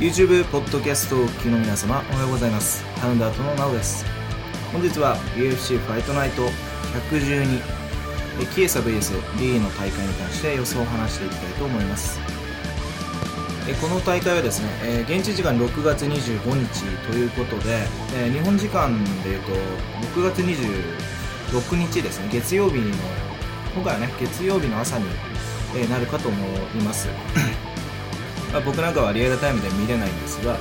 YouTube ポッドキャストをお聞きの皆様おはようございます。ハウンダートのナオです。本日は UFC ファイトナイト112キエサ VS リーの大会に関して予想を話していきたいと思います。この大会はですね、現地時間6月25日ということで、日本時間でいうと6月26日ですね。月曜日の今回はね月曜日の朝に、えーなるかと思います。まあ僕なんかはリアルタイムで見れないんですが、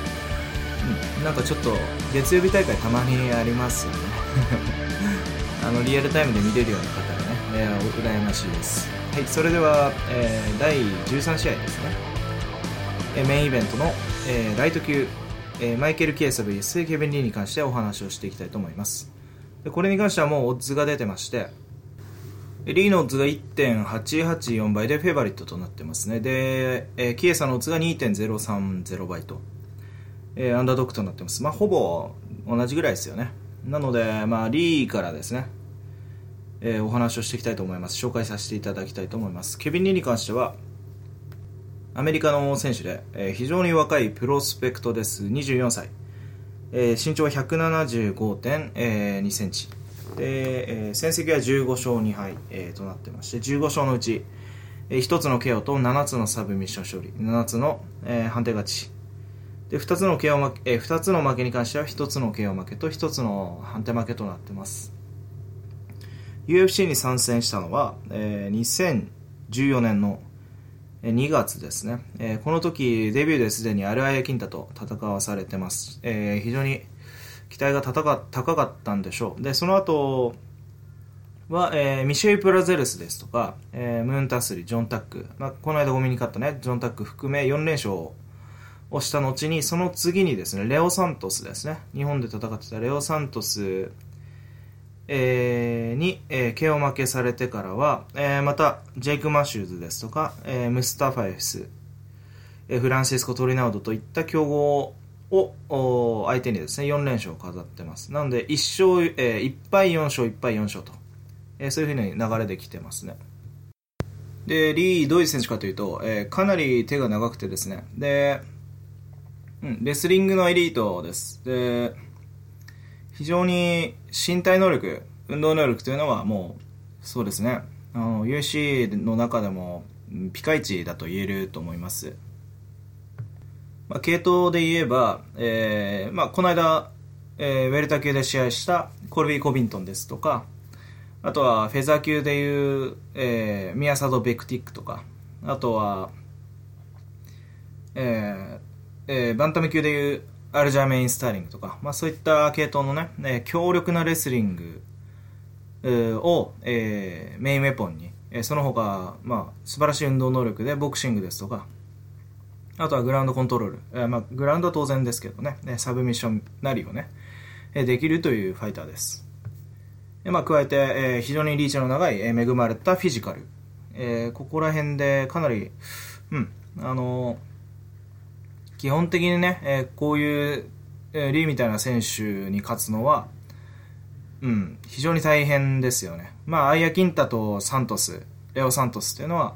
うん、なんかちょっと月曜日大会たまにありますよね。あのリアルタイムで見れるような方がね、えー、羨ましいです。はいそれでは、えー第13試合ですね。えーメインイベントの、えーライト級、えーマイケル・キエサ VS ケビン・リーに関してお話をしていきたいと思います。でこれに関してはもうオッズが出てましてリーのオッズが1.884倍でフェイバリットとなってますね。で、えーキエサのオッズが2.030倍と、えーアンダードックとなってます。まあほぼ同じぐらいですよね。なので、まあ、リーからですね、えーお話をしていきたいと思います。紹介させていただきたいと思います。ケビン・リーに関してはアメリカの選手で、えー非常に若いプロスペクトです。24歳、えー身長は175.2センチ。で、えー戦績は15勝2敗、えーとなってまして15勝のうち、え1つの KO と7つのサブミッション勝利7つの、えー判定勝ち。で2つの KO 負け、えー2つの負けに関しては1つの KO 負けと1つの判定負けとなってます。UFC に参戦したのは、えー2014年の2月ですね、えーこの時デビューですでにアルアイア・キンタと戦わされてます、えー非常に期待が高かったんでしょう。でその後は、えーミシェル・プラゼルスですとか、えームーン・タスリジョン・タック、まあ、この間ゴミに勝ったねジョン・タック含め4連勝をした後にその次にですねレオ・サントスですね。日本で戦ってたレオ・サントスえーに、えー、KO 負けされてからは、えーまたジェイク・マシューズですとか、えームスタファエフス、えーフランシスコ・トリナウドといった強豪を相手にですね4連勝を飾ってます。なので1勝、えー1敗4勝1敗4勝と、えーそういうふうに流れできてますね。でリーどういう選手かというと、えーかなり手が長くてですね。で、うん、レスリングのエリートです。で非常に身体能力運動能力というのはもうそうですね。あの UC の中でもピカイチだと言えると思います、まあ、系統で言えば、えーまあ、この間、えーウェルタ級で試合したコルビー・コビントンですとかあとはフェザー級でいう、えーミアサド・ベクティックとかあとは、えーえーバンタム級でいうアルジャーメイン・スターリングとか、まあ、そういった系統のね、えー強力なレスリングを、えーメインウェポンに、えーその他、まあ、素晴らしい運動能力でボクシングですとかあとはグラウンドコントロール、えーまあ、グラウンドは当然ですけどね。サブミッションなりをね、えーできるというファイターです。でまあ、加えて、えー非常にリーチの長い、えー恵まれたフィジカル、えーここら辺でかなり、うん、あの基本的にね、えーこういう、えーリーみたいな選手に勝つのは、うん、非常に大変ですよね。まあ、アイア・キンタとサントス、レオ・サントスというのは、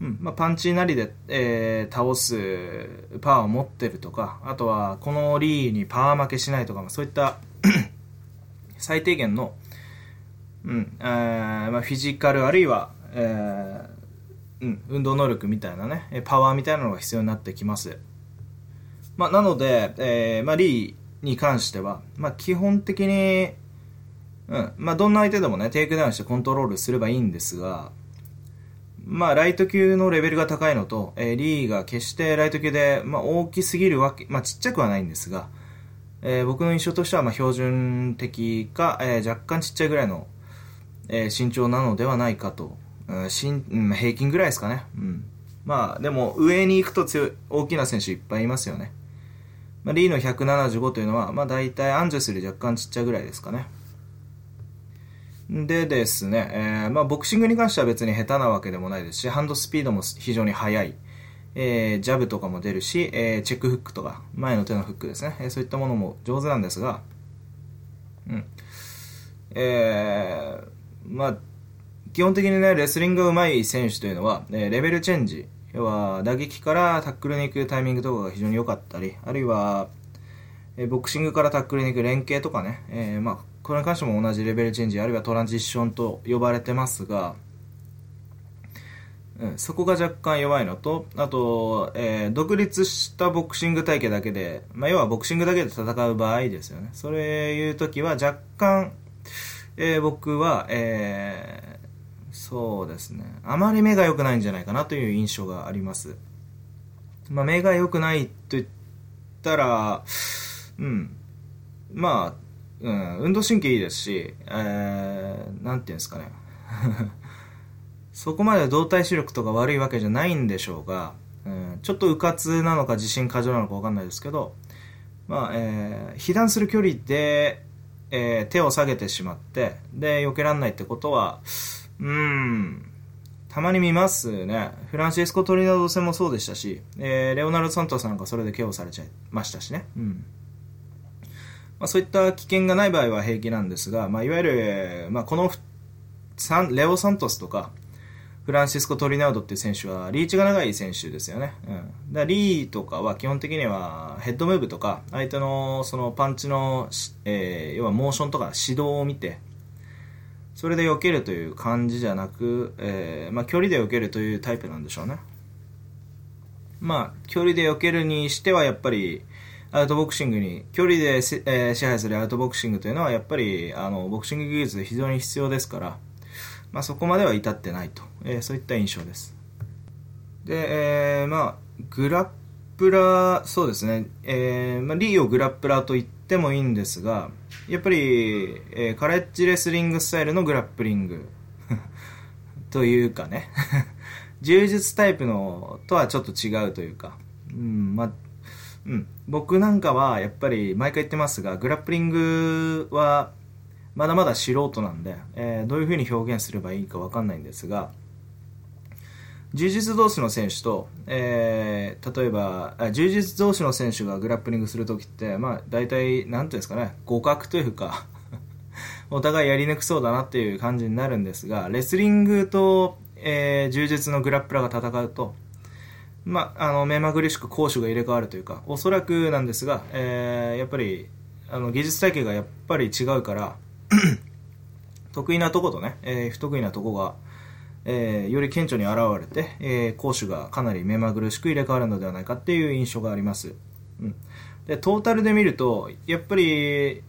うんまあ、パンチなりで、えー倒すパワーを持ってるとか、あとはこのリーにパワー負けしないとか、まあ、そういった 最低限の、うんえーまあ、フィジカルあるいは、えーうん、運動能力みたいなね、パワーみたいなのが必要になってきます。まあ、なので、えーまあ、リーに関しては、まあ、基本的に、うんまあ、どんな相手でもね、テイクダウンしてコントロールすればいいんですが、まあ、ライト級のレベルが高いのと、えーリーが決してライト級で、まあ、大きすぎるわけ、まあ、ちっちゃくはないんですが、えー僕の印象としては、まあ、標準的か、えー若干ちっちゃいぐらいの、えー身長なのではないかと、うん身うん平均ぐらいですかね。うん。まあ、でも、上に行くと強い、大きな選手いっぱいいますよね。まあ、リーの175というのは、まあ、大体アンジェスより若干ちっちゃいぐらいですかね。でですね、えーまあ、ボクシングに関しては別に下手なわけでもないですし、ハンドスピードも非常に速い。えージャブとかも出るし、えーチェックフックとか、前の手のフックですね、えーそういったものも上手なんですが、うん。えーまあ、基本的にね、レスリングが上手い選手というのは、えーレベルチェンジ、要は打撃からタックルに行くタイミングとかが非常に良かったり、あるいは、えボクシングからタックルに行く連携とかね、えー、まあ、これに関しても同じレベルチェンジ、あるいはトランジッションと呼ばれてますが、うん、そこが若干弱いのと、あと、えー、独立したボクシング体系だけで、まあ、要はボクシングだけで戦う場合ですよね。それいう時は若干、えー、僕は、えー、そうですね、あまり目が良くないんじゃないかなという印象があります。まあ、目が良くないと言ったら、うん、まあ、うん、運動神経いいですし、えー、なんていうんですかね。そこまで動体視力とか悪いわけじゃないんでしょうが、うん、ちょっと迂闊なのか自信過剰なのか分かんないですけど、まあえー、被弾する距離で、えー、手を下げてしまってで避けられないってことはうんたまに見ますね。フランシスコ・トリナド戦もそうでしたし、えー、レオナルド・サントスなんかそれで KO されちゃいましたしね、うん。まあ、そういった危険がない場合は平気なんですが、まあ、いわゆる、まあ、このレオ・サントスとかフランシスコ・トリナウドっていう選手はリーチが長い選手ですよね。うん、だリーとかは基本的にはヘッドムーブとか相手のそのパンチの、えー、要はモーションとか指導を見てそれで避けるという感じじゃなく、えー、まあ、距離で避けるというタイプなんでしょうね。まあ、距離で避けるにしてはやっぱりアウトボクシングに距離で、えー、支配するアウトボクシングというのはやっぱりあのボクシング技術非常に必要ですからまあ、そこまでは至ってないと、えー、そういった印象です。で、えー、まあ、グラップラー、そうですね、えーまあ、リーをグラップラーと言ってもいいんですが、やっぱり、え、カレッジレスリングスタイルのグラップリング というかね。柔術タイプのとはちょっと違うというか、うんまあうん、僕なんかはやっぱり毎回言ってますがグラップリングはまだまだ素人なんで、えー、どういうふうに表現すればいいか分かんないんですが柔術同士の選手と、えー、例えば柔術同士の選手がグラップリングするときって、まあ、大体なんていうんですかね互角というか お互いやりにくそうだなっていう感じになるんですがレスリングと、えー、柔術のグラップラーが戦うとまあ、あの目まぐるしく攻守が入れ替わるというかおそらくなんですが、えー、やっぱりあの技術体系がやっぱり違うから 得意なとことね、えー、不得意なとこが、えー、より顕著に現れて、えー、攻守がかなり目まぐるしく入れ替わるのではないかっていう印象があります。うん、でトータルで見ると、やっぱり、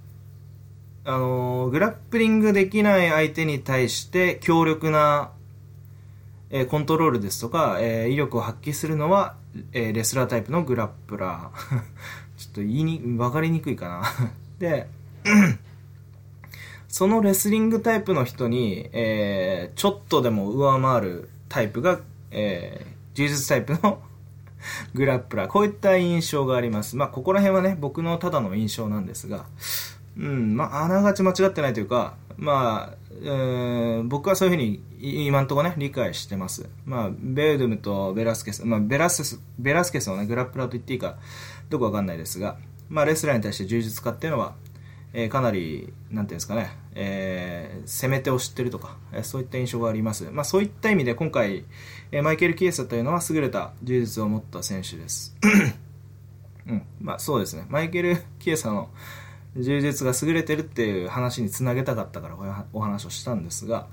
あのー、グラップリングできない相手に対して強力な、え、コントロールですとか、え、威力を発揮するのは、え、レスラータイプのグラップラー。ちょっと言いに、分かりにくいかな で、そのレスリングタイプの人に、えー、ちょっとでも上回るタイプが、えー、柔術タイプの グラップラー。こういった印象があります。まあ、ここら辺はね、僕のただの印象なんですが、うん、まあ、あながち間違ってないというか、まあ、えー、僕はそういうふうに今んとこね、理解してます。まあ、ベルドゥムとベラスケス、まあ、ベラスベラスケスをね、グラップラーと言っていいか、どこかわかんないですが、まあ、レスラーに対して柔術家っていうのは、えー、かなり、なんていうんですかね、えー、攻め手を知ってるとか、えー、そういった印象があります。まあ、そういった意味で今回、えー、マイケル・キエサというのは優れた充実を持った選手です。うん、まあそうですね。マイケル・キエサの充実が優れてるっていう話につなげたかったからお話をしたんですが、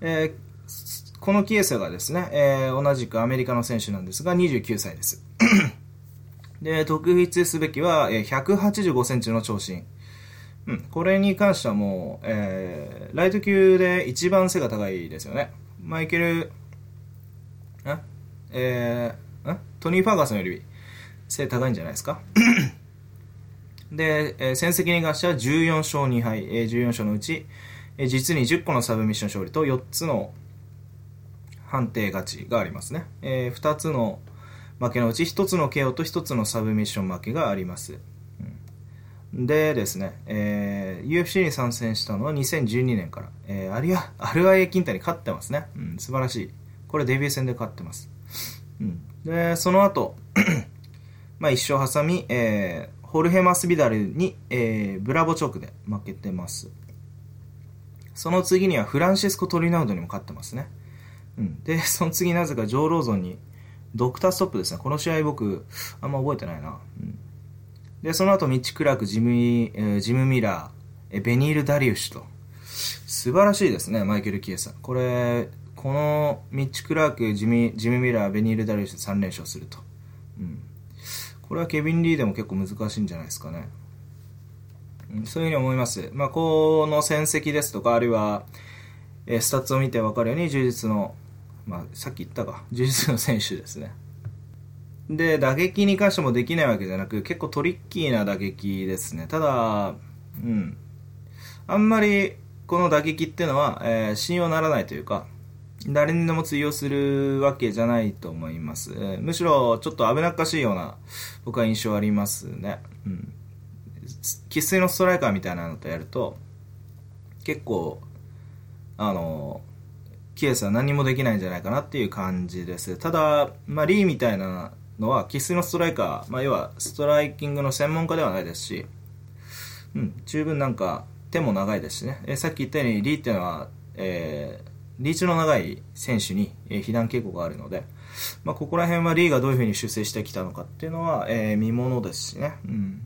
えー、このキエサがですね、えー、同じくアメリカの選手なんですが、29歳です。で、特筆すべきは、185センチの長身。うん、これに関してはもう、えー、ライト級で一番背が高いですよね。マイケル、えー、トニー・ファーガソンより背高いんじゃないですか。で、えー、戦績に関しては14勝2敗、えー、14勝のうち、えー、実に10個のサブミッション勝利と4つの判定勝ちがありますね。えー、2つの負けのうち1つの KO と1つのサブミッション負けがあります。でですね、えー、UFC に参戦したのは2012年から、えー、アリア、アルアイエキンタに勝ってますね。うん、素晴らしい。これデビュー戦で勝ってます。うん、で、その後、まあ一生挟み、えー、ホルヘマスビダルに、えー、ブラボチョークで負けてます。その次にはフランシスコ・トリナウドにも勝ってますね。うん、で、その次なぜかジョー・ローゾンにドクターストップですね。この試合僕、あんま覚えてないな。うん、で、その後、ミッチ・クラーク、ジム、えー、ジム・ミラー、えベニール・ダリウシと。素晴らしいですね、マイケル・キエサ。これ、このミッチ・クラーク、ジミ、ジム・ミラー、ベニール・ダリウシで3連勝すると。うん。これはケビン・リーでも結構難しいんじゃないですかね。そういうふうに思います。まあ、この戦績ですとか、あるいは、えスタッツを見て分かるように、充実のまあ、さっき言ったか、充実の選手ですね。で、打撃に関してもできないわけじゃなく、結構トリッキーな打撃ですね。ただ、うん。あんまり、この打撃っていうのは、えー、信用ならないというか、誰にでも通用するわけじゃないと思います。むしろ、ちょっと危なっかしいような、僕は印象ありますね。うん。生粋のストライカーみたいなのとやると、結構、あのキエスは何もできないんじゃないかなっていう感じです。ただ、まあ、リーみたいなのは、生粋のストライカー、まあ、要はストライキングの専門家ではないですし、うん、十分なんか手も長いですしね。えさっき言ったように、リーっていうのは、えー、リーチの長い選手に、えー、被弾傾向があるので、まあ、ここら辺はリーがどういうふうに修正してきたのかっていうのは、えー、見ものですしね。うん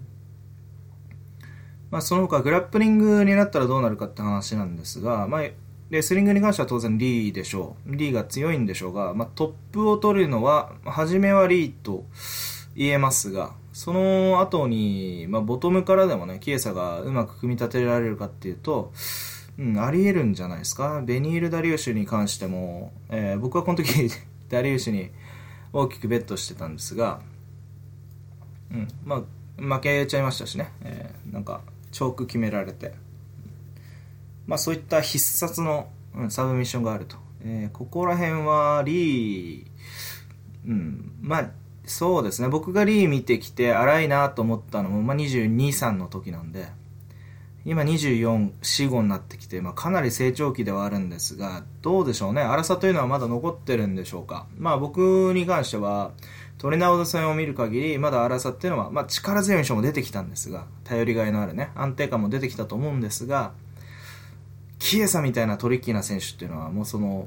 まあ、その他グラップリングになったらどうなるかって話なんですが、まあ、レスリングに関しては当然リーでしょう。リーが強いんでしょうが、まあ、トップを取るのは、初めはリーと言えますが、その後に、まあ、ボトムからでもね、キエサがうまく組み立てられるかっていうと、うん、あり得るんじゃないですか？ベニール・ダリウシュに関しても、えー、僕はこの時 ダリウシュに大きくベットしてたんですが、うん、まあ、負けちゃいましたしね、えー、なんか、チョーク決められて。まあ、そういった必殺の、うん、サブミッションがあると。えー、ここら辺はリー、うん、まあ、そうですね。僕がリー見てきて荒いなと思ったのも、まあ、22、3の時なんで、今24、4、5になってきて、まあ、かなり成長期ではあるんですが、どうでしょうね。荒さというのはまだ残ってるんでしょうか。まあ僕に関しては、トレナウド戦を見る限り、まだ荒さっていうのは、まあ力強い印象も出てきたんですが、頼りがいのあるね、安定感も出てきたと思うんですが、キエサみたいなトリッキーな選手っていうのはもうその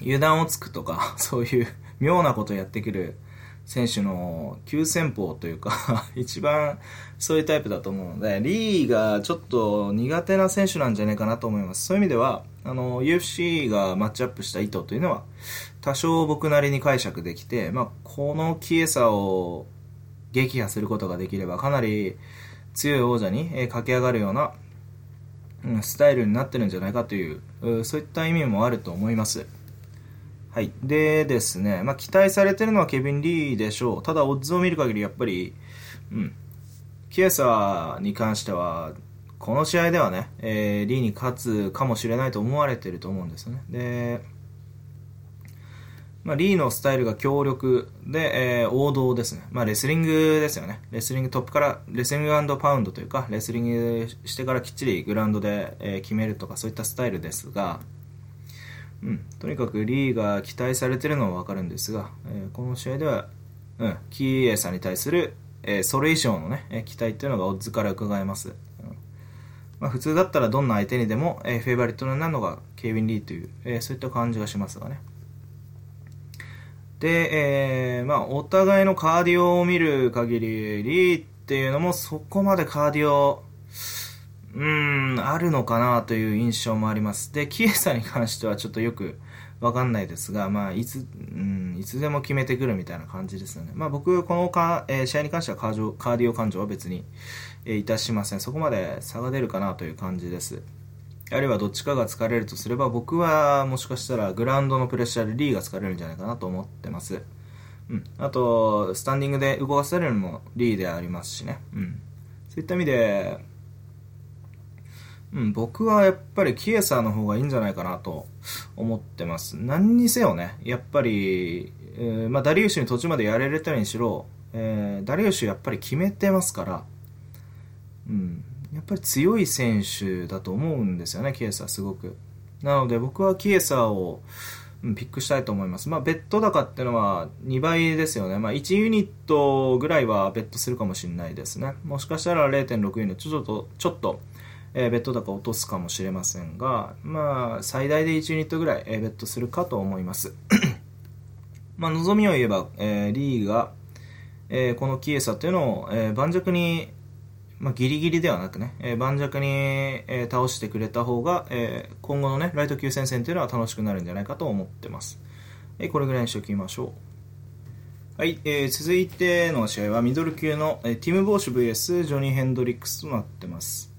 油断をつくとか そういう妙なことをやってくる選手の急先鋒というか 一番そういうタイプだと思うのでリーがちょっと苦手な選手なんじゃないかなと思いますそういう意味ではあの UFC がマッチアップした意図というのは多少僕なりに解釈できて、まあ、このキエサを撃破することができればかなり強い王者に駆け上がるようなスタイルになってるんじゃないかという、そういった意味もあると思います。はい。でですね、まあ、期待されてるのはケビン・リーでしょう。ただ、オッズを見る限り、やっぱり、うん、キエサに関しては、この試合ではね、えー、リーに勝つかもしれないと思われてると思うんですよね。で、まあ、リーのスタイルが強力で、えー、王道ですね。まあ、レスリングですよね。レスリングトップから、レスリングパウンドというか、レスリングしてからきっちりグラウンドで、えー、決めるとか、そういったスタイルですが、うん、とにかくリーが期待されてるのはわかるんですが、えー、この試合では、うん、キーエーさんに対する、えー、それ以上のね、え期待っていうのがオッズから伺えます。うんまあ、普通だったらどんな相手にでも、えー、フェイバリットになるのがケイビン・リーという、えそういった感じがしますがね。で、えー、まあ、お互いのカーディオを見る限り、リーっていうのもそこまでカーディオ、うん、あるのかなという印象もあります。で、キエサに関してはちょっとよくわかんないですが、まあ、いつ、うん、いつでも決めてくるみたいな感じですよね。まあ、僕、このか、えー、試合に関してはカーカーディオ感情は別に、えー、いたしません。そこまで差が出るかなという感じです。あるいはどっちかが疲れるとすれば僕はもしかしたらグラウンドのプレッシャーでリーが疲れるんじゃないかなと思ってます。うん。あと、スタンディングで動かされるのもリーでありますしね。うん。そういった意味で、うん、僕はやっぱりキエサーの方がいいんじゃないかなと思ってます。何にせよね、やっぱり、えー、まあ、ダリウシュに途中までやれれたにしろ、えー、ダリウシュやっぱり決めてますから、うん。やっぱり強い選手だと思うんですよね、キエサすごく。なので僕はキエサをピックしたいと思います。まあ、ベッド高ってのは2倍ですよね。まあ、1ユニットぐらいはベットするかもしれないですね。もしかしたら0.6ユニット、ちょっと、ちょっと、えー、ベッド高落とすかもしれませんが、まあ、最大で1ユニットぐらい、えー、ベットするかと思います。まあ、望みを言えば、えー、リーが、えー、このキエサというのを、えー、盤石に、まあ、ギリギリではなくね、えー、盤石に、えー、倒してくれた方が、えー、今後のね、ライト級戦線というのは楽しくなるんじゃないかと思ってます。えー、これぐらいにしておきましょう。はい、えー、続いての試合はミドル級の、えー、ティム・ボーシュ VS ジョニー・ヘンドリックスとなってます。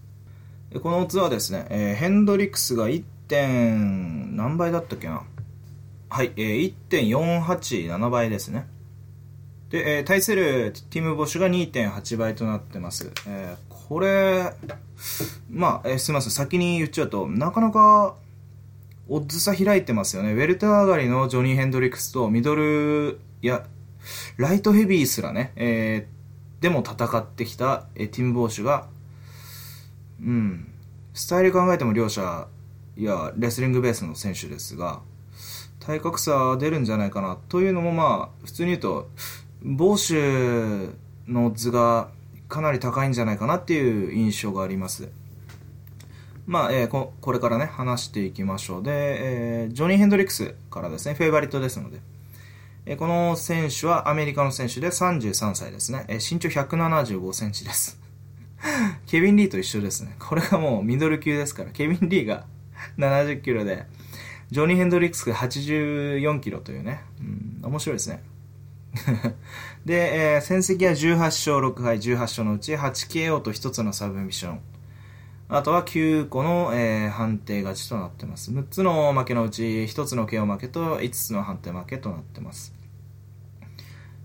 このツアーですね、えー、ヘンドリックスが 1. 点何倍だったっけな？はい、えー、1.487倍ですね。で、えー、対するティム・ボッシュが2.8倍となってます。えー、これ、まあ、えー、すみません、先に言っちゃうと、なかなか、オッズ差開いてますよね。ウェルター上がりのジョニー・ヘンドリックスとミドル、いや、ライトヘビーすらね、えー、でも戦ってきた、えー、ティム・ボーシュが、うん、スタイル考えても両者、いや、レスリングベースの選手ですが、体格差出るんじゃないかな。というのもまあ、普通に言うと、ボーシュの図がかなり高いんじゃないかなっていう印象があります。まあ、えー、ここれからね、話していきましょう。で、えー、ジョニー・ヘンドリックスからですね、フェイバリットですので、えこの選手はアメリカの選手で33歳ですね。え身長175センチです。ケビン・リーと一緒ですね。これがもうミドル級ですから、ケビン・リーが70キロで、ジョニー・ヘンドリックスが84キロというね、うん、面白いですね。で、えー、戦績は18勝6敗、18勝のうち 8KO と1つのサブミッション。あとは9個の、えー、判定勝ちとなってます。6つの負けのうち1つの KO 負けと5つの判定負けとなってます。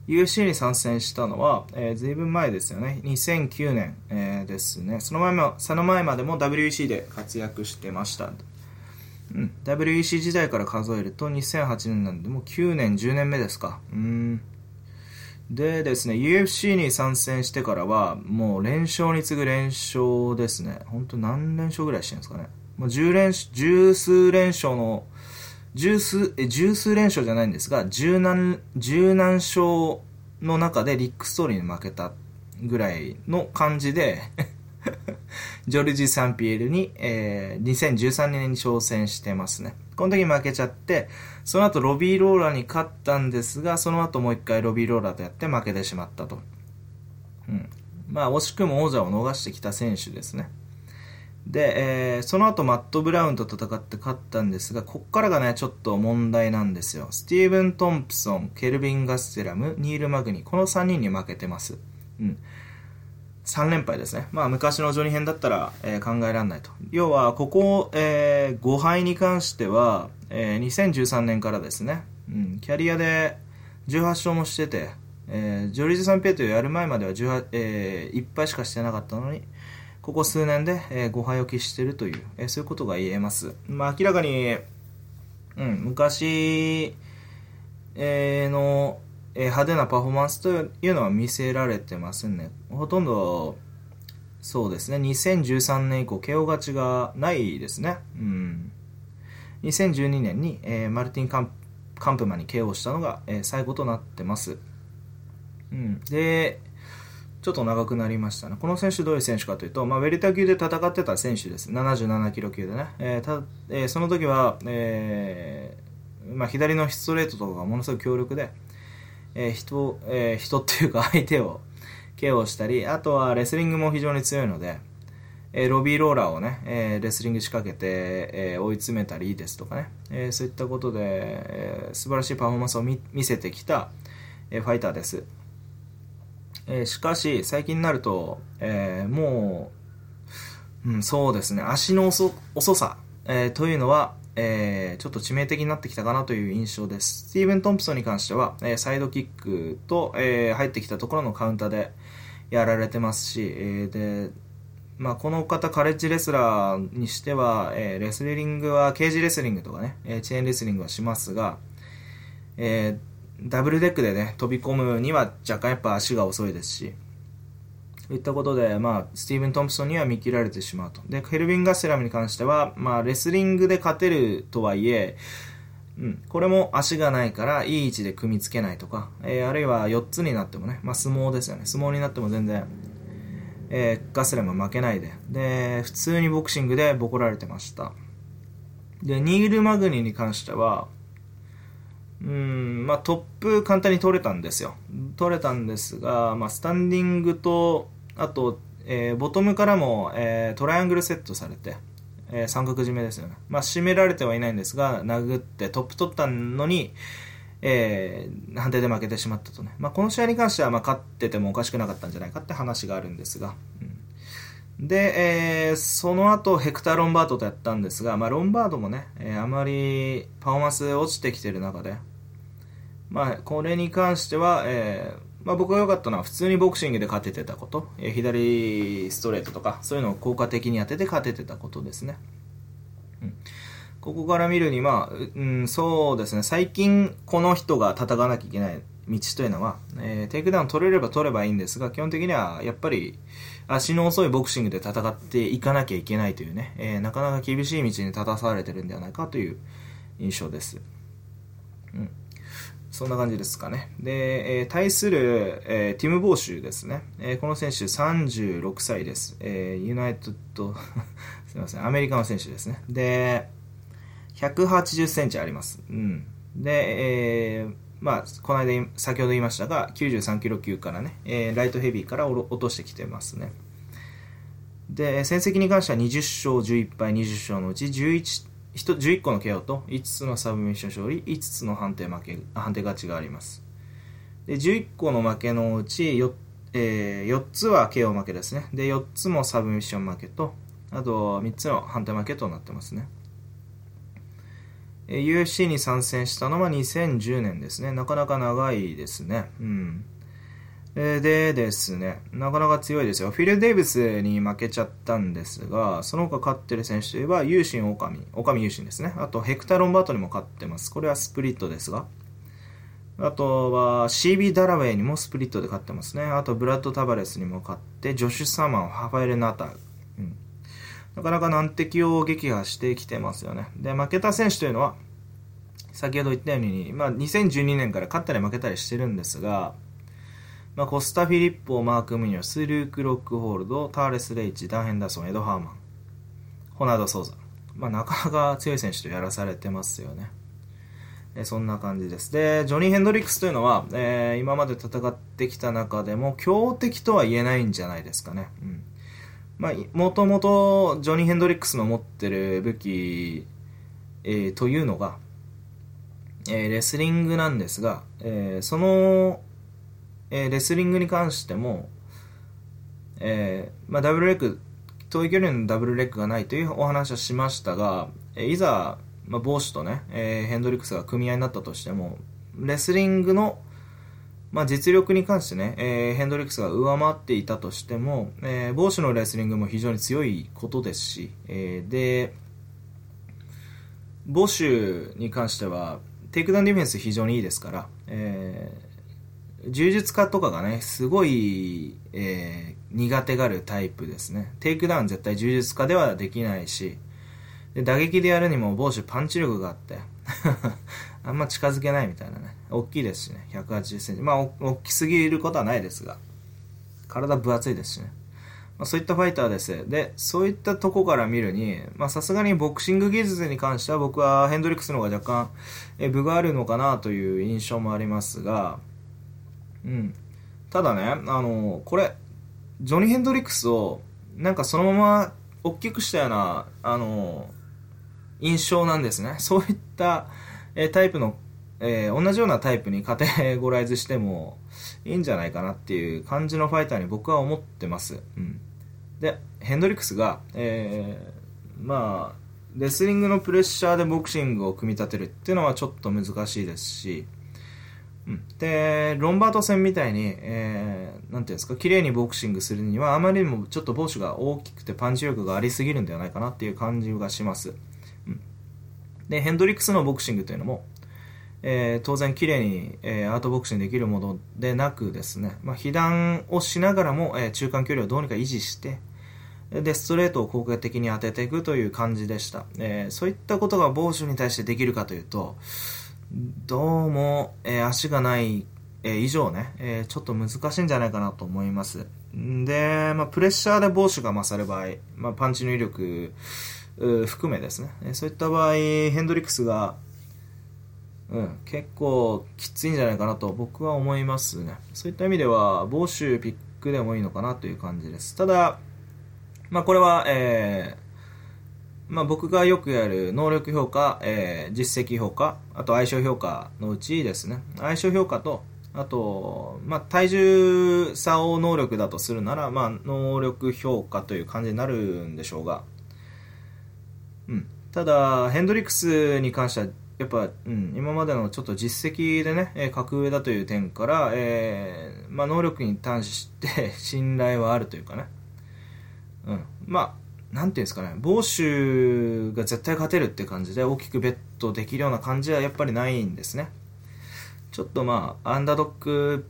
UFC に参戦したのは、えー、ずいぶん前ですよね。2009年、えー、ですね。その前も、その前までも WEC で活躍してました。うん。WEC 時代から数えると2008年なんで、もう9年、10年目ですか。うん。でですね、UFC に参戦してからは、もう連勝に次ぐ連勝ですね。本当何連勝ぐらいしてるんですかね。もう10連、十数連勝の、十数、え、十数連勝じゃないんですが、十何、十何勝の中でリックストーリーに負けたぐらいの感じで ジョルジー・サンピエールに、えー、2013年に挑戦してますね。この時負けちゃって、その後ロビーローラーに勝ったんですが、その後もう一回ロビーローラーとやって負けてしまったと。うん。まあ、惜しくも王者を逃してきた選手ですね。で、えー、その後マット・ブラウンと戦って勝ったんですが、こっからがね、ちょっと問題なんですよ。スティーブン・トンプソン、ケルビン・ガッセラム、ニール・マグニ、この3人に負けてます。うん。3連敗ですね。まあ昔のジョニー編だったら、えー、考えられないと。要は、ここ、えー、5敗に関しては、えー、2013年からですね、うん、キャリアで18勝もしてて、えー、ジョリーズ・サンペイトをやる前までは18、えー、1敗しかしてなかったのに、ここ数年で、えー、5敗を喫しているという、えー、そういうことが言えます。まあ明らかに、うん、昔、えー、の、えー、派手なパフォーマンスというのは見せられてませんね。ほとんど、そうですね、2013年以降、KO 勝ちがないですね。うん。2012年に、えー、マルティンカン・カンプマンに KO したのが、えー、最後となってます。うん。で、ちょっと長くなりましたね。この選手どういう選手かというと、まあ、ウェルター級で戦ってた選手です。77キロ級でね。えーたえー、その時は、えーまあ、左のストレートとかがものすごい強力で、えー、人、え、人っていうか相手を KO したり、あとはレスリングも非常に強いので、えー、ロビーローラーをね、え、レスリング仕掛けて、え、追い詰めたりですとかね、えそういったことで、え素晴らしいパフォーマンスを見せてきた、えファイターです。えしかし、最近になると、えもう、うん、そうですね、足の遅さ、えというのは、えー、ちょっと致命的になってきたかなという印象です。スティーブン・トンプソンに関しては、えー、サイドキックと、えー、入ってきたところのカウンターでやられてますし、えで、まあ、この方、カレッジレスラーにしては、えレスリングは、ケージレスリングとかね、えチェーンレスリングはしますが、えダブルデックでね、飛び込むには若干やっぱ足が遅いですし、といったことで、まあ、スティーブン・トンプソンには見切られてしまうと。で、ケルビン・ガッセラムに関しては、まあ、レスリングで勝てるとはいえ、うん、これも足がないからいい位置で組み付けないとか、えー、あるいは4つになってもね、まあ、相撲ですよね。相撲になっても全然、えー、ガスレも負けないで、で、普通にボクシングでボコられてました。で、ニール・マグニに関しては、うん、まあトップ簡単に取れたんですよ。取れたんですが、まあスタンディングと、あと、えー、ボトムからも、えー、トライアングルセットされて、えー、三角締めですよね。まあ締められてはいないんですが、殴ってトップ取ったのに、えー、判定で負けてしまったとね。まあこの試合に関しては、まあ勝っててもおかしくなかったんじゃないかって話があるんですが、うん、で、えー、その後ヘクター・ロンバードとやったんですが、まあロンバードもね、えー、あまりパフォーマンス落ちてきてる中で、まあ、これに関しては、えー、まあ、僕が良かったのは普通にボクシングで勝ててたこと、えー、左ストレートとかそういうのを効果的に当てて勝ててたことですね、うん、ここから見るにまあ、うん、そうですね。最近この人が戦わなきゃいけない道というのは、えー、テイクダウン取れれば取ればいいんですが基本的にはやっぱり足の遅いボクシングで戦っていかなきゃいけないというね、えー、なかなか厳しい道に立たされてるんではないかという印象です、うん。そんな感じですかね。で、えー、対する、えー、ティム・ボーシュですね。えー、この選手36歳です。えー、ユナイテッド すみません、アメリカの選手ですね。で、180センチあります。うん。で、えー、まあ、この間、先ほど言いましたが、93キロ級からね、えー、ライトヘビーから落としてきてますね。で、戦績に関しては20勝11敗20勝のうち11 11個の KO と5つのサブミッション勝利5つの判定負け判定勝ちがあります。で11個の負けのうち 4,、えー、4つは KO 負けですね。で4つもサブミッション負けとあと3つの判定負けとなってますね。UFC に参戦したのは2010年ですね。なかなか長いですね。うん。でですね、なかなか強いですよ。フィル・デイビスに負けちゃったんですが、その他勝ってる選手といえば、ユーシン・オカミ、オカミ・ユーシンですね。あと、ヘクタ・ロンバートにも勝ってます。これはスプリットですが。あとは、CB・ ダラウェイにもスプリットで勝ってますね。あと、ブラッド・タバレスにも勝って、ジョシュ・サーマン、ハファエル・ナタうん。なかなか難敵を撃破してきてますよね。で、負けた選手というのは、先ほど言ったように、まあ、2012年から勝ったり負けたりしてるんですが、まあ、コスタ・フィリッポ、マーク・ムニョス、ルーク・ロックホールド、ターレス・レイチ、ダン・ヘンダーソン、エド・ハーマン、ホナード・ソーザ。まあ、なかなか強い選手とやらされてますよね。えそんな感じです。で、ジョニー・ヘンドリックスというのは、えー、今まで戦ってきた中でも強敵とは言えないんじゃないですかね。うん。まあ、もともとジョニー・ヘンドリックスの持ってる武器、えー、というのが、えー、レスリングなんですが、えー、そのえー、レスリングに関しても、えー、まあ、ダブルレッグ、遠い距離のダブルレッグがないというお話はしましたが、え、いざ、まあ、帽子とね、え、ヘンドリックスが組み合いになったとしても、レスリングの、まあ、実力に関してね、えー、ヘンドリックスが上回っていたとしても、えー、帽子のレスリングも非常に強いことですし、えー、で、ボシュに関しては、テイクダウンディフェンス非常にいいですから、えー、柔術家とかがね、すごい、えー、苦手がるタイプですね。テイクダウン絶対柔術家ではできないし、で打撃でやるにもボシュパンチ力があって、あんま近づけないみたいなね。大きいですしね、180センチ。まあ、大きすぎることはないですが、体分厚いですしね。まあ、そういったファイターです。で、そういったとこから見るに、まあさすがにボクシング技術に関しては僕はヘンドリックスの方が若干、え、分があるのかなという印象もありますが、うん。ただね、あの、これ、ジョニー・ヘンドリックスを、なんかそのまま大きくしたような、あの、印象なんですね。そういった、えー、タイプの、えー、同じようなタイプにカテゴライズしてもいいんじゃないかなっていう感じのファイターに僕は思ってます。うん。で、ヘンドリックスが、えー、まあ、レスリングのプレッシャーでボクシングを組み立てるっていうのはちょっと難しいですし、で、ロンバート戦みたいに、えー、なんていうんですか、綺麗にボクシングするには、あまりにもちょっと帽子が大きくてパンチ力がありすぎるんではないかなっていう感じがします。うん、で、ヘンドリックスのボクシングというのも、えー、当然綺麗に、えー、アートボクシングできるものでなくですね、まあ、被弾をしながらも、えー、中間距離をどうにか維持して、で、ストレートを効果的に当てていくという感じでした。えー、そういったことが帽子に対してできるかというと、どうも、えー、足がない、えー、以上ね、えー、ちょっと難しいんじゃないかなと思います。で、まあ、プレッシャーで防守が勝る場合、まあ、パンチの威力含めですね。えそういった場合、ヘンドリックスが、うん、結構きついんじゃないかなと僕は思いますね。そういった意味では、防守ピックでもいいのかなという感じです。ただ、まあ、これは、えー、まあ、僕がよくやる能力評価、えー、実績評価、あと相性評価のうちですね、相性評価と、あと、まあ、体重差を能力だとするなら、まあ、能力評価という感じになるんでしょうが、うん。ただ、ヘンドリックスに関しては、やっぱ、うん、今までのちょっと実績でね、えー、格上だという点から、えー、まあ、能力に対して 信頼はあるというかね、うん。まあ、なんていうんですかね、防守が絶対勝てるって感じで大きくベットできるような感じはやっぱりないんですね。ちょっとまあ、アンダードック、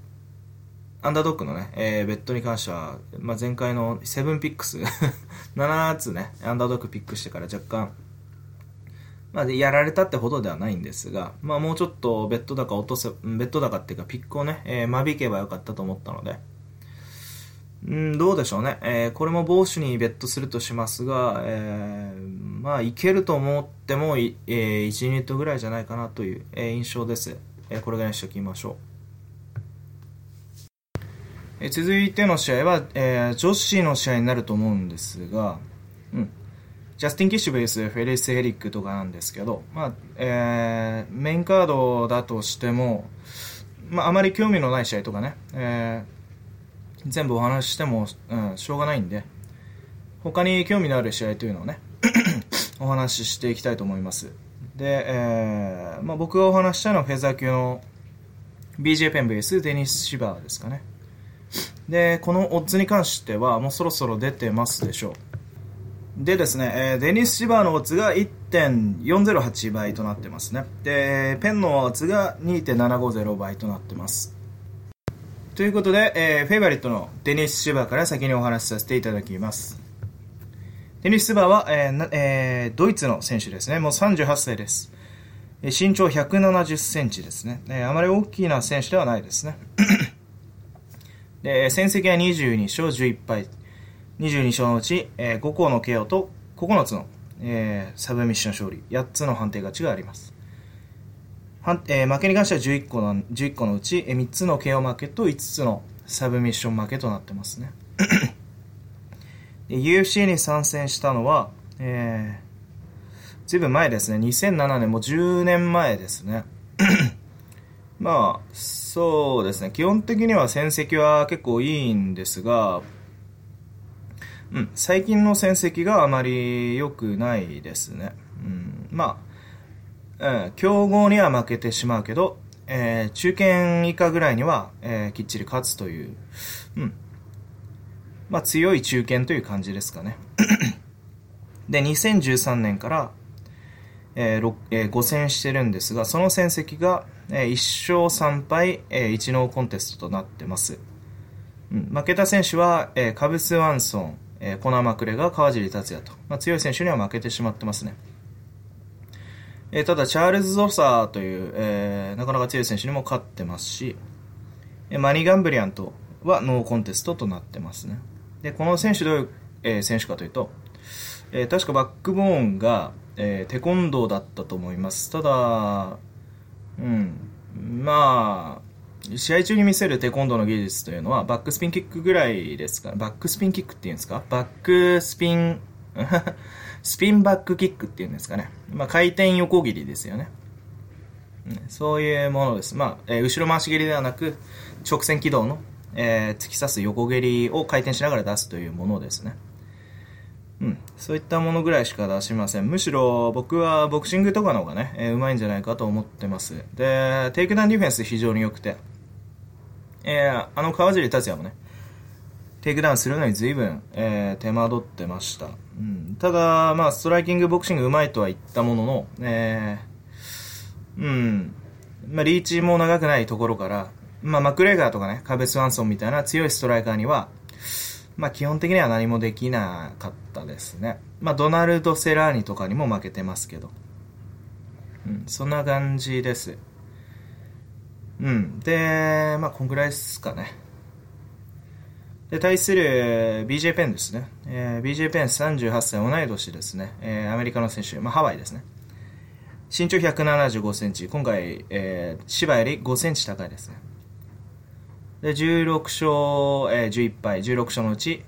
アンダードックのね、えー、ベッドに関しては、まあ、前回のセブンピックス 7つね、アンダードックピックしてから若干、まあ、やられたってほどではないんですが、まあ、もうちょっとベッド高落とせ、ベッド高っていうかピックをね、えー、間引けばよかったと思ったので、うん、どうでしょうね。えー、これも帽子にベットするとしますが、えー、まあ、いけると思っても、えー、1ユニットぐらいじゃないかなという、えー、印象です。えー、これぐらいにしておきましょう。えー、続いての試合は、えー、女子の試合になると思うんですが、うん。ジャスティン・キッシュベース、フェリス・エリックとかなんですけど、まあ、えー、メインカードだとしても、まあ、あまり興味のない試合とかね、えー、全部お話ししても、うん、しょうがないんで、他に興味のある試合というのをね、お話ししていきたいと思います。で、えー、まあ、僕がお話したのはフェザー級の BJ ペンベース、デニス・シバーですかね。で、このオッズに関してはもうそろそろ出てますでしょう。でですね、えー、デニス・シバーのオッズが1.408倍となってますね。で、ペンのオッズが2.750倍となってます。ということで、えー、フェイバリットのデニス・シュバーから先にお話しさせていただきます。デニス・シュバーは、えーえー、ドイツの選手ですね。もう38歳です。身長170センチですね。えー、あまり大きな選手ではないですね。で、戦績は22勝11敗。22勝のうち、えー、5個の KO と9つの、えー、サブミッション勝利、8つの判定勝ちがあります。えー、負けに関しては11個の ,11 個のうち、えー、3つの KO 負けと5つのサブミッション負けとなってますね。UFC に参戦したのは、えー、ずいぶん前ですね。2007年もう10年前ですね。まあそうですね。基本的には戦績は結構いいんですがうん、最近の戦績があまり良くないですね。うん、まあ、うん、強豪には負けてしまうけど、えー、中堅以下ぐらいには、えー、きっちり勝つという、うん。まあ強い中堅という感じですかね。で、2013年から、えーえー、5戦してるんですが、その戦績が、えー、1勝3敗、えー、1ノーコンテストとなってます。うん、負けた選手は、えー、カブス・ワンソン、えー、コナー・マクレガー、川尻達也と、まあ、強い選手には負けてしまってますね。えー、ただ、チャールズ・ゾサーという、えー、なかなか強い選手にも勝ってますし、えマニー・ガンブリアントはノーコンテストとなってますね。で、この選手どういう、えー、選手かというと、えー、確かバックボーンが、えー、テコンドーだったと思います。ただ、うん、まあ、試合中に見せるテコンドーの技術というのは、バックスピンキックぐらいですかバックスピンキックっていうんですかバックスピン、スピンバックキックっていうんですかね。まあ、回転横蹴りですよね。そういうものです。まあ、えー、後ろ回し蹴りではなく、直線軌道の、えー、突き刺す横蹴りを回転しながら出すというものですね。うん。そういったものぐらいしか出しません。むしろ僕はボクシングとかの方がね、えー、うまいんじゃないかと思ってます。で、テイクダウンディフェンス非常に良くて、えー、あの川尻達也もね、テイクダウンするのに随分、えー、手間取ってました。うん、ただ、まあ、ストライキング、ボクシングうまいとは言ったものの、えー、うん、まあ、リーチも長くないところから、まあ、マクレガーとかね、カブ・スワンソンみたいな強いストライカーには、まあ、基本的には何もできなかったですね。まあ、ドナルド・セラーニとかにも負けてますけど。うん、そんな感じです。うん。で、まあ、こんぐらいですかね。で、対する BJ ペンですね。えー、BJ ペン38歳、同い年ですね。えー、アメリカの選手、まあ、ハワイですね。身長175センチ、今回、えー、芝より5センチ高いですね。で、16勝、えー、11敗、16勝のうち、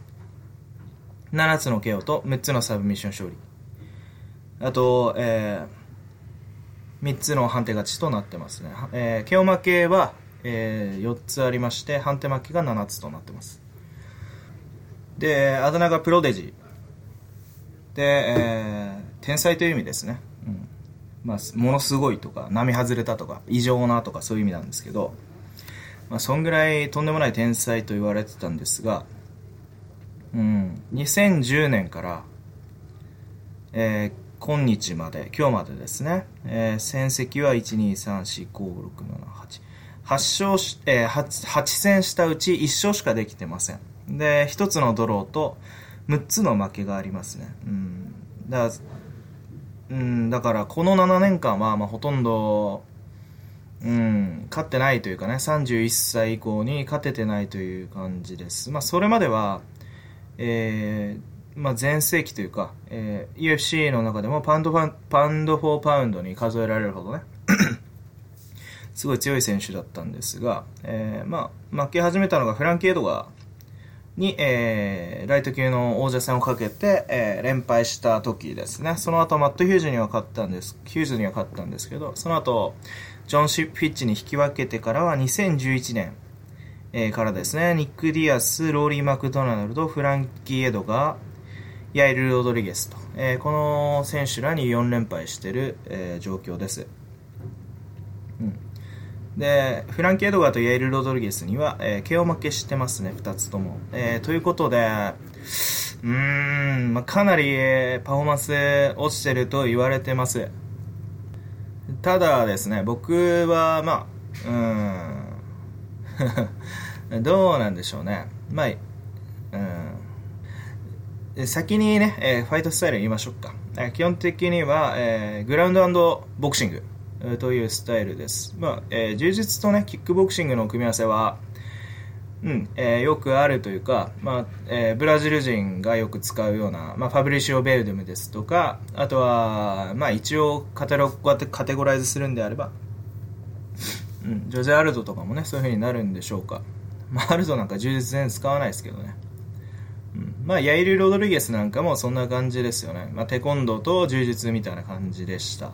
7つの KO と6つのサブミッション勝利。あと、えー、3つの判定勝ちとなってますね。えー、KO 負けは、えー、4つありまして、判定負けが7つとなってます。で、あだ名がプロデジ。で、えー、天才という意味ですね。うん。まあ、ものすごいとか、並外れたとか、異常なとかそういう意味なんですけど、まあ、そんぐらいとんでもない天才と言われてたんですが、うん、2010年から、えー、今日まで、今日までですね、えー、戦績は1、2、3、4、5、6、7、8。8勝し、えー、8、8戦したうち1勝しかできてません。で、1つのドローと6つの負けがありますね。うん。だから、うん、だからこの7年間は、まあ、ほとんど、うん、勝ってないというかね、31歳以降に勝ててないという感じです。まあ、それまでは、えー、まあ、全盛期というか、えー、UFC の中でもパンドファン、パンド4パウンドに数えられるほどね、すごい強い選手だったんですが、えー、まあ、負け始めたのがフランケードがに、えー、ライト級の王者戦をかけて、えー、連敗した時ですね。その後、マット・ヒューズには勝ったんです、ヒューズには勝ったんですけど、その後、ジョン・シップフィッチに引き分けてからは2011年、えー、からですね、ニック・ディアス、ローリー・マクドナルド、フランキー・エドガー、ヤイル・ロドリゲスと、えー、この選手らに4連敗している、えー、状況です。で、フランキー・エドガーとヤイル・ロドリゲスには、えー、KO 負けしてますね、2つとも。えー、ということで、うーん、まあ、かなり、パフォーマンス落ちてると言われてます。ただですね、僕は、まあ、うん、どうなんでしょうね。まあ、うん、先にね、えー、ファイトスタイル言いましょうか。えー、基本的には、えー、グラウンドボクシング。というスタイルです。まあ、えー、柔術とね、キックボクシングの組み合わせは、うん、えー、よくあるというか、まあ、えー、ブラジル人がよく使うような、まあ、ファブリシオ・ベルデムですとか、あとは、まあ、一応カテロ、カテゴライズするんであれば、うん、ジョゼ・アルドとかもね、そういう風になるんでしょうか。まあ、アルドなんか柔術全然使わないですけどね。うん、まあ、ヤイル・ロドリゲスなんかもそんな感じですよね。まあ、テコンドーと柔術みたいな感じでした。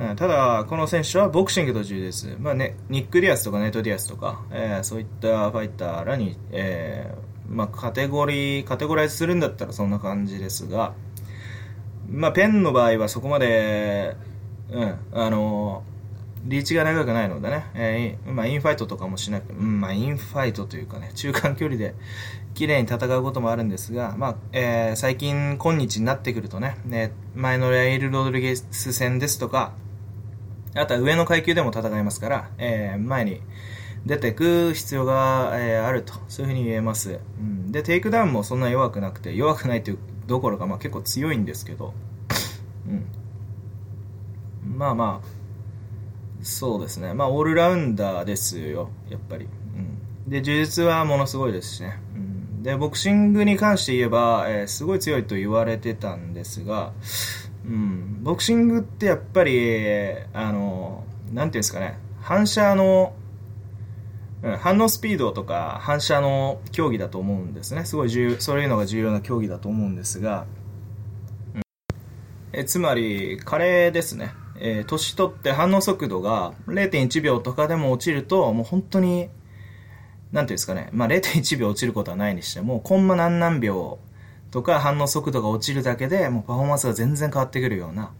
うん、ただ、この選手はボクシングと柔術、まあね、ニック・ディアスとかネイト・ディアスとか、えー、そういったファイターらに、えーまあ、カテゴリー、カテゴライズするんだったらそんな感じですが、まあ、ペンの場合はそこまで、うん、あのリーチが長くないのでね、えーまあ、インファイトとかもしなくて、うんまあ、インファイトというかね、中間距離で綺麗に戦うこともあるんですが、まあえー、最近、今日になってくるとね、ね前のヤイル・ロドリゲス戦ですとか、あとは上の階級でも戦いますから、えー、前に出てく必要が、えー、あると、そういうふうに言えます。うん、で、テイクダウンもそんな弱くなくて、弱くないというどころか、まあ結構強いんですけど、うん。まあまあ、そうですね。まあ、オールラウンダーですよ、やっぱり。うん、で、呪術はものすごいですしね。うん、で、ボクシングに関して言えば、えー、すごい強いと言われてたんですが、うん、ボクシングってやっぱり、あの、なんていうんですかね、反射の、うん、反応スピードとか反射の競技だと思うんですね。すごい重、そういうのが重要な競技だと思うんですが、うん、えつまり、加齢ですね。えー、年取って反応速度が0.1秒とかでも落ちると、もう本当に、なんていうんですかね、まあ0.1秒落ちることはないにしても、コンマ何何秒とか反応速度が落ちるだけでもうパフォーマンスが全然変わってくるような、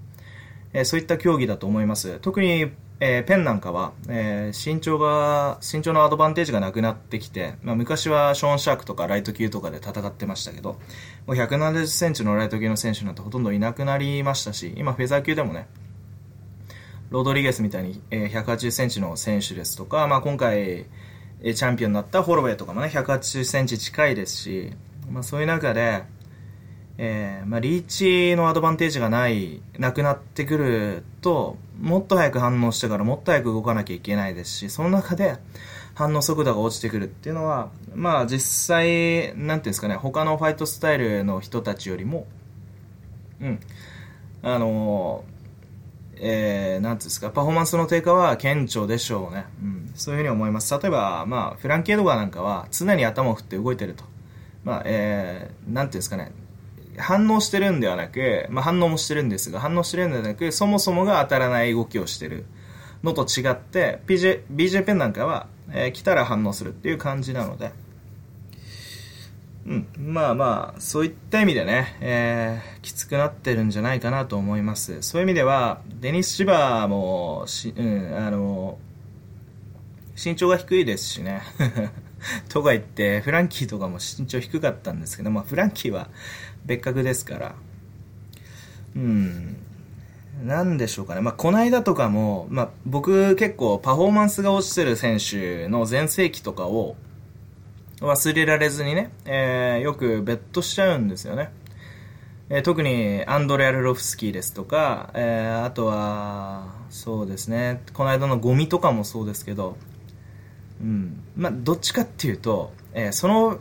えー、そういった競技だと思います。特に、えー、ペンなんかは、えー、身長が、身長のアドバンテージがなくなってきて、まあ、昔はショーン・シャークとかライト級とかで戦ってましたけど、もう170センチのライト級の選手なんてほとんどいなくなりましたし、今フェザー級でもね、ロドリゲスみたいに、180センチの選手ですとか、まあ、今回、チャンピオンになったホロウェイとかもね、180センチ近いですし、まあ、そういう中で、えー、まあ、リーチのアドバンテージがない、なくなってくると、もっと早く反応してからもっと早く動かなきゃいけないですし、その中で、反応速度が落ちてくるっていうのは、まあ実際、なんていうんですかね、他のファイトスタイルの人たちよりも、うん、あのえー、なんていうんですか、パフォーマンスの低下は顕著でしょうね。うん、そういうふうに思います。例えば、まあ、フランケードガーなんかは常に頭を振って動いてると。まあ、えー、なんていうんですかね、反応してるんではなく、まあ、反応もしてるんですが、反応してるんではなく、そもそもが当たらない動きをしてるのと違って、BJ、BJ ペンなんかは、えー、来たら反応するっていう感じなので、うん、まあまあ、そういった意味でね、えー、きつくなってるんじゃないかなと思います。そういう意味では、デニス・シバーもし、うん、あの、身長が低いですしね。とか言って、フランキーとかも身長低かったんですけど、まあ、フランキーは別格ですから、うん、なんでしょうかね。まあ、この間とかも、まあ、僕結構パフォーマンスが落ちてる選手の全盛期とかを忘れられずにね、えー、よくベットしちゃうんですよね。えー、特にアンドレ・アルロフスキーですとか、えー、あとは、そうですね、この間のゴミとかもそうですけど、うん、まあ、どっちかっていうと、えー、その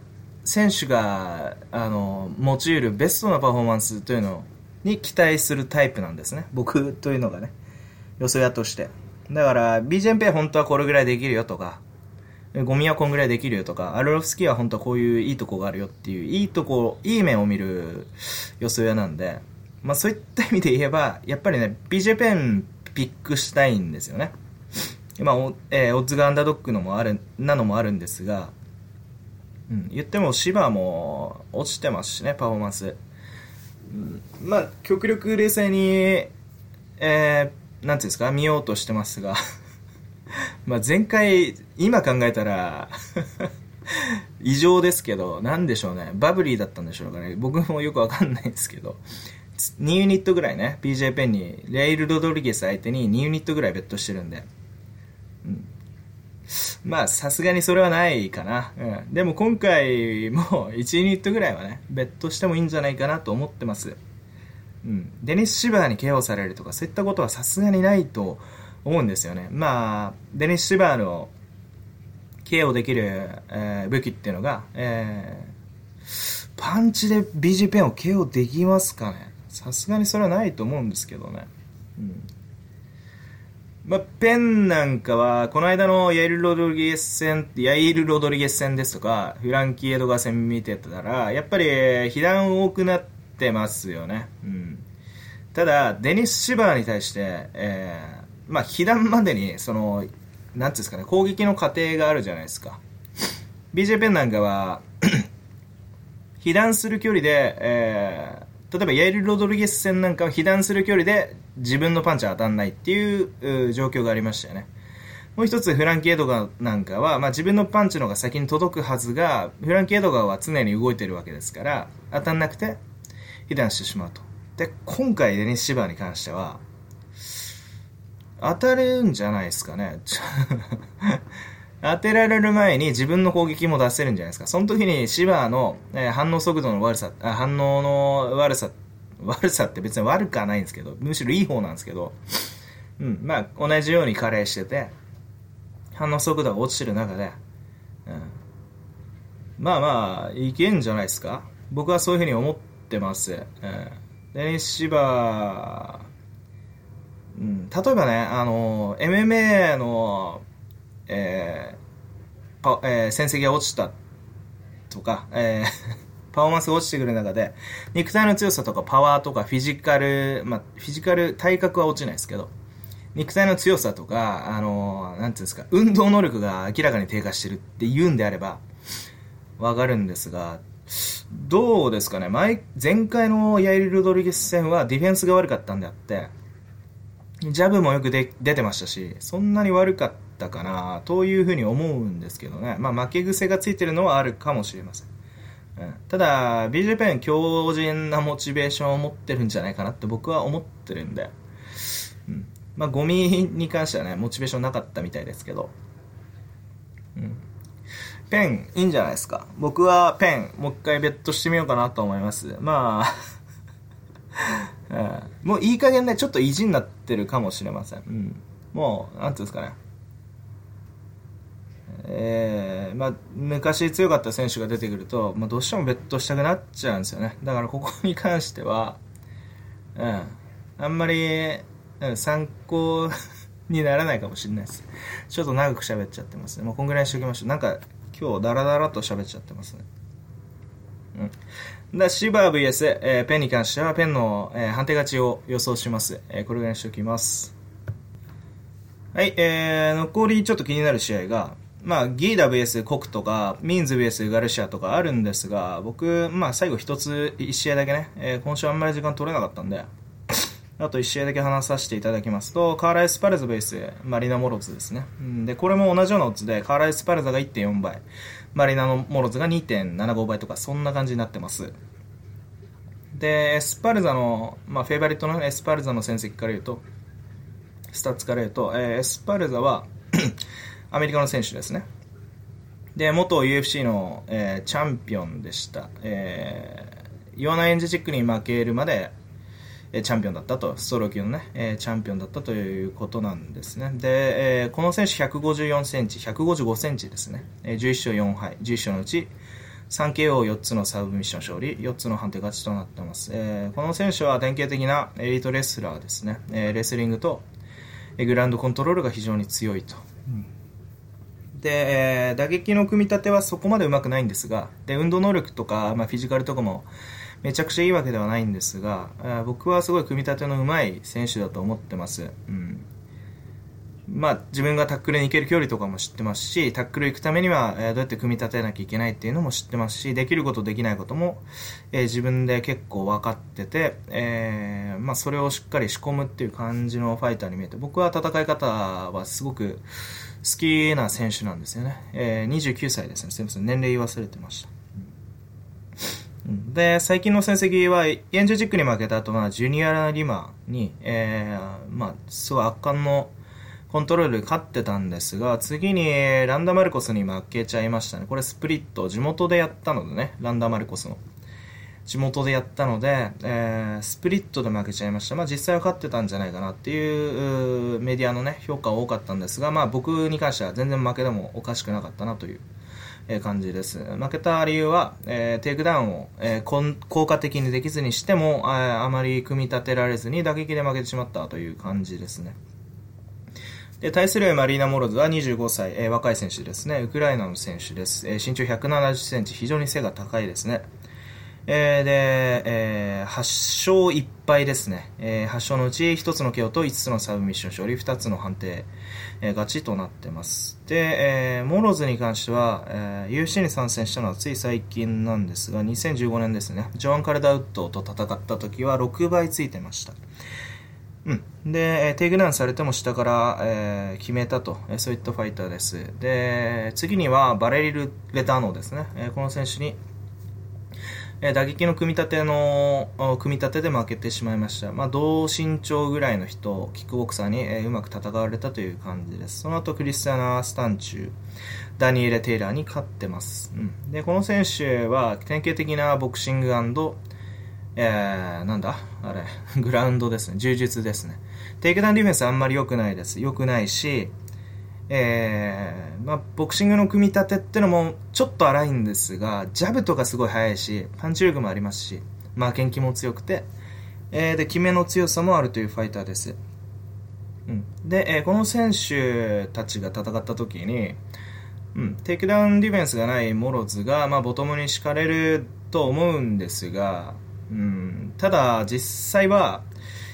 選手が、あの、用いるベストなパフォーマンスというのに期待するタイプなんですね。僕というのがね。予想屋として。だから、BJMP 本当はこれぐらいできるよとか、ゴミはこんぐらいできるよとか、アルロフスキーは本当はこういういいとこがあるよっていう、いいとこ、いい面を見る予想屋なんで、まあそういった意味で言えば、やっぱりね、BJ ペンピックしたいんですよね。まあ、えー、オッズがアンダードックのもある、なのもあるんですが、うん、言っても芝も落ちてますしね、パフォーマンス。うん、まあ、極力冷静に、えー、なんていうんですか、見ようとしてますが まあ前回、今考えたら 異常ですけど、なんでしょうね。バブリーだったんでしょうかね。僕もよくわかんないんですけど。2ユニットぐらいね、PJ ペンに、レイル・ロドリゲス相手に2ユニットぐらいベットしてるんで。まあ、さすがにそれはないかな。うん。でも今回も 1ユニットぐらいはね、ベットしてもいいんじゃないかなと思ってます。うん。デニス・シバーに KO されるとか、そういったことはさすがにないと思うんですよね。まあ、デニス・シバーの KO できる、えー、武器っていうのが、えー、パンチで BG ペンを KO できますかねさすがにそれはないと思うんですけどね。うん。まあ、ペンなんかは、この間のヤイル・ロドリゲス戦、ヤイル・ロドリゲス戦ですとか、フランキー・エドガー戦見てたら、やっぱり、被弾多くなってますよね。うん。ただ、デニス・シバーに対して、えー、まあ、被弾までに、その、なんていうんですかね、攻撃の過程があるじゃないですか。BJ ペンなんかは 被弾する距離で、えー、例えばヤイル・ロドリゲス戦なんかは被弾する距離で自分のパンチは当たんないっていう状況がありましたよね。もう一つ、フランキー・エドガーなんかは、まあ、自分のパンチの方が先に届くはずが、フランキー・エドガーは常に動いてるわけですから、当たんなくて、被弾してしまうと。で、今回、デニス・シバーに関しては、当たるんじゃないですかね。当てられる前に自分の攻撃も出せるんじゃないですか。その時にシバーの、反応速度の悪さ、反応の悪さ、悪さって別に悪くはないんですけど、むしろいい方なんですけど、うん、まあ同じように加齢してて、反応速度が落ちてる中で、うん、まあまあ、いけんじゃないですか。僕はそういうふうに思ってます。うん、で、シバー、うん、例えばね、あの、MMA の、えーパえー、戦績が落ちたとか、えー パフォーマンスが落ちてくる中で、肉体の強さとかパワーとかフィジカル、まあ、フィジカル、体格は落ちないですけど、肉体の強さとか、あの、なんていうんですか、運動能力が明らかに低下してるって言うんであれば、わかるんですが、どうですかね前、前回のヤイル・ロドリゲス戦はディフェンスが悪かったんであって、ジャブもよくで出てましたし、そんなに悪かったかな、というふうに思うんですけどね。まあ、負け癖がついてるのはあるかもしれません。うん、ただ、BJ ペン強靭なモチベーションを持ってるんじゃないかなって僕は思ってるんで、うん。まあ、ゴミに関してはね、モチベーションなかったみたいですけど、うん。ペン、いいんじゃないですか。僕はペン、もう一回ベットしてみようかなと思います。まあ うん、もういい加減ね、ちょっと意地になってるかもしれません。うん。もう、なんていうんですかね。えー、まあ、昔強かった選手が出てくると、まあ、どうしてもベットしたくなっちゃうんですよね。だからここに関しては、うん、あんまり、うん、参考にならないかもしれないです。ちょっと長く喋っちゃってますね。もうこんぐらいにしておきましょう。なんか、今日ダラダラと喋っちゃってますね。うん。だシバー VS、えー、ペンに関しては、ペンの、えー、判定勝ちを予想します。えー、これぐらいにしておきます。はい、えー、残りちょっと気になる試合が、まあ、ギーダ VS コクとか、ミンズ VS ガルシアとかあるんですが、僕、まあ、最後一つ、一試合だけね、えー、今週あんまり時間取れなかったんで、あと一試合だけ話させていただきますと、カーライスパルザ VS マリナモロズですね。で、これも同じようなオッズで、カーラ・エスパルザが1.4倍、マリナ・モロズが2.75倍とか、そんな感じになってます。で、エスパルザの、まあ、フェイバリットのエスパルザの戦績から言うと、スタッツから言うと、えー、エスパルザはアメリカの選手ですね。で、元 UFC の、えー、チャンピオンでした。えー、イオナ・エンジェチックに負けるまで、えー、チャンピオンだったと、ストロー級のね、えー、チャンピオンだったということなんですね。で、えー、この選手154センチ、155センチですね。えー、11勝4敗、11勝のうち、3KO4 つのサブミッション勝利、4つの判定勝ちとなってます。えー、この選手は典型的なエリートレスラーですね。えー、レスリングと、えー、グラウンドコントロールが非常に強いと。で、えー、打撃の組み立てはそこまでうまくないんですが、で、運動能力とか、まあ、フィジカルとかもめちゃくちゃいいわけではないんですが、僕はすごい組み立てのうまい選手だと思ってます。うん。まあ、自分がタックルに行ける距離とかも知ってますし、タックル行くためには、えー、どうやって組み立てなきゃいけないっていうのも知ってますし、できることできないことも、えー、自分で結構分かってて、えー、まあ、それをしっかり仕込むっていう感じのファイターに見えて、僕は戦い方はすごく、好きな選手なんですよね。えー、29歳ですね。すみません。年齢忘れてました。で、最近の戦績は、エンジョジックに負けた後は、ジュニアリマに、えー、まあ、すごい圧巻のコントロールで勝ってたんですが、次にランダマルコスに負けちゃいましたね。これスプリット、地元でやったのでね、ランダマルコスの。地元でやったので、えー、スプリットで負けちゃいました。まあ実際は勝ってたんじゃないかなっていうメディアのね、評価は多かったんですが、まあ僕に関しては全然負けでもおかしくなかったなという。え感じです。負けた理由は、えー、テイクダウンを、えー、効果的にできずにしてもあ、あまり組み立てられずに打撃で負けてしまったという感じですね。で、対するマリーナ・モロズは25歳、えー、若い選手ですね。ウクライナの選手です。え、身長170センチ、非常に背が高いですね。えー、で、えー、8勝1敗ですね。えー、8勝のうち1つの KO と5つのサブミッション勝利、2つの判定、えー、勝ちとなってます。で、えー、モロズに関しては、えー、UFC に参戦したのはつい最近なんですが、2015年ですね。ジョアン・カルダーウッドと戦った時は6倍ついてました。うん。で、テイクダウンされても下から、えー、決めたと、えそういったファイターです。で、次にはバレリー・レターノですね。えこの選手に、え打撃の組み立ての、組み立てで負けてしまいました。まあ、同身長ぐらいの人、キックボクサーに、えうまく戦われたという感じです。その後、クリスティアナ・スタンチューダニエレ・テイラーに勝ってます。うん、で、この選手は、典型的なボクシングえー、なんだ？あれ、グラウンドですね。柔術ですね。テイクダウンディフェンスあんまり良くないです。良くないし、えー、まあ、ボクシングの組み立てってのもちょっと荒いんですが、ジャブとかすごい速いし、パンチ力もありますし、負けん気も強くて、えー、で、決めの強さもあるというファイターです。うん。で、えー、この選手たちが戦った時に、うん、テイクダウンディフェンスがないモロズが、まあ、ボトムに敷かれると思うんですが、うん、ただ、実際は、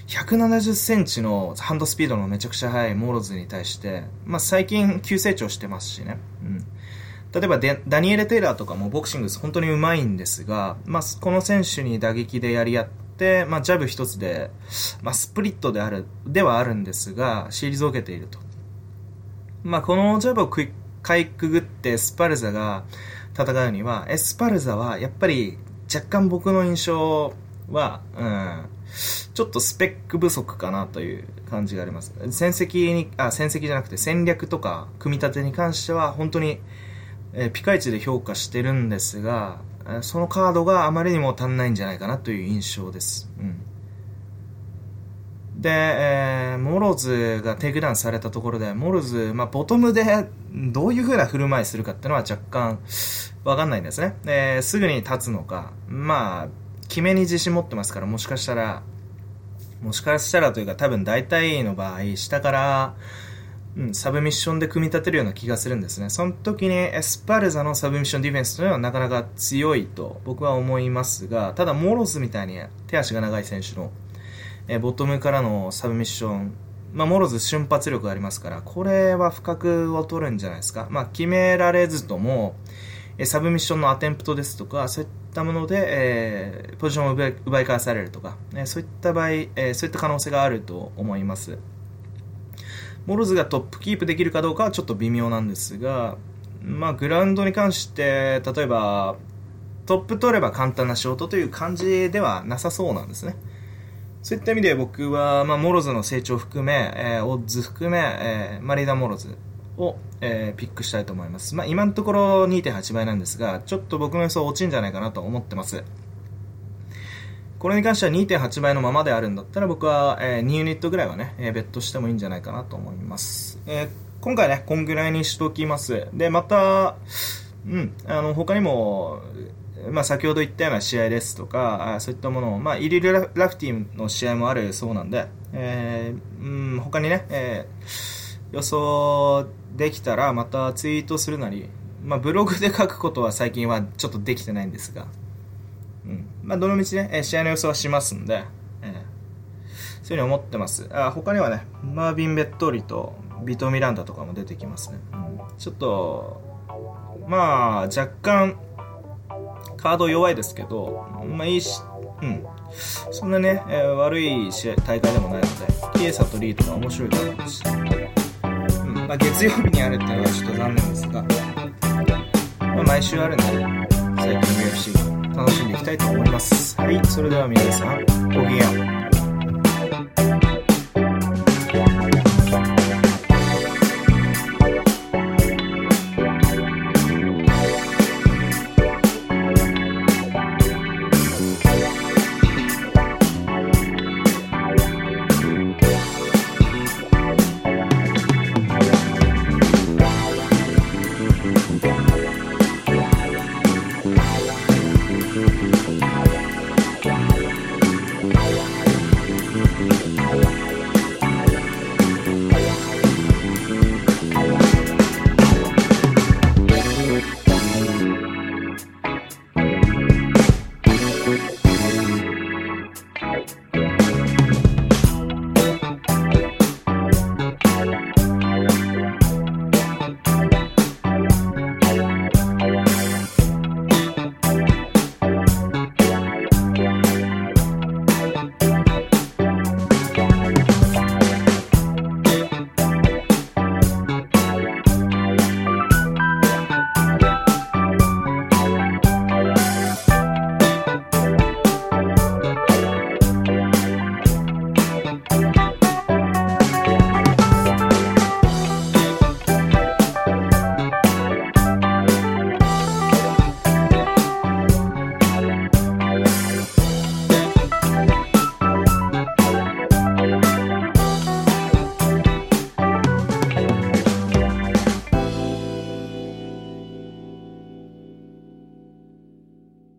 170センチのハンドスピードのめちゃくちゃ速いモロズに対して、まあ、最近急成長してますしね。うん。例えばダニエル・テイラーとかもボクシング本当にうまいんですが、まあ、この選手に打撃でやり合って、まあ、ジャブ一つで、まあ、スプリットである、ではあるんですが、退けていると。まあ、このジャブをかいくぐってスパルザが戦うには、エスパルザはやっぱり若干僕の印象は、うん、ちょっとスペック不足かなという感じがあります。戦績に、あ、戦績じゃなくて戦略とか組み立てに関しては本当に、え、ピカイチで評価してるんですが、そのカードがあまりにも足んないんじゃないかなという印象です。うん。で、えー、モロズがテイクダウンされたところで、モロズ、まあ、ボトムでどういう風な振る舞いするかっていうのは若干わかんないんですね。えー、すぐに立つのか、まあ、決めに自信持ってますから、もしかしたら、もしかしたらというか多分大体の場合、下から、うん、サブミッションで組み立てるような気がするんですね。その時にエスパルザのサブミッションディフェンスというのはなかなか強いと僕は思いますが、ただモロズみたいに手足が長い選手のえボトムからのサブミッション、まあ、モロズ瞬発力がありますから、これは不覚を取るんじゃないですか。まあ、決められずとも、サブミッションのアテンプトですとか、そういったもので、えー、ポジションを奪い奪い返されるとか、ね、そういった場合、えー、そういった可能性があると思います。モロズがトップキープできるかどうかはちょっと微妙なんですが、まあ、グラウンドに関して、例えば、トップ取れば簡単な仕事という感じではなさそうなんですね。そういった意味で僕は、まあ、モロズの成長含め、えー、オッズ含め、えー、マリーダ・モロズを、えー、ピックしたいと思います。まあ、今のところ2.8倍なんですが、ちょっと僕の予想落ちんじゃないかなと思ってます。これに関しては2.8倍のままであるんだったら僕は、えー、2ユニットぐらいはね、えー、ベットしてもいいんじゃないかなと思います。えー、今回ね、こんぐらいにしときます。で、また、うん、あの、他にも、まあ、先ほど言ったような試合ですとか、そういったものを、まあ、イリル・ラフティの試合もあるそうなんで、えー、うん、他にね、えー、予想できたらまたツイートするなり、まあ、ブログで書くことは最近はちょっとできてないんですが、うんまあ、どのみちね、え試合の予想はしますんで、えー、そういうふうに思ってます。あ他にはね、マービン・ベットリとビト・ミランダとかも出てきますね。うん、ちょっと、まあ、若干、カード弱いですけど、まあいいし、うん。そんなね、えー、悪い試合大会でもないので、キエサとリーとか面白いと思います、まあ、月曜日にあるっていうのはちょっと残念ですが、まあ、毎週あるんで、最近の UFC 楽しんでいきたいと思います。はい、それでは皆さん、ごきげんよう。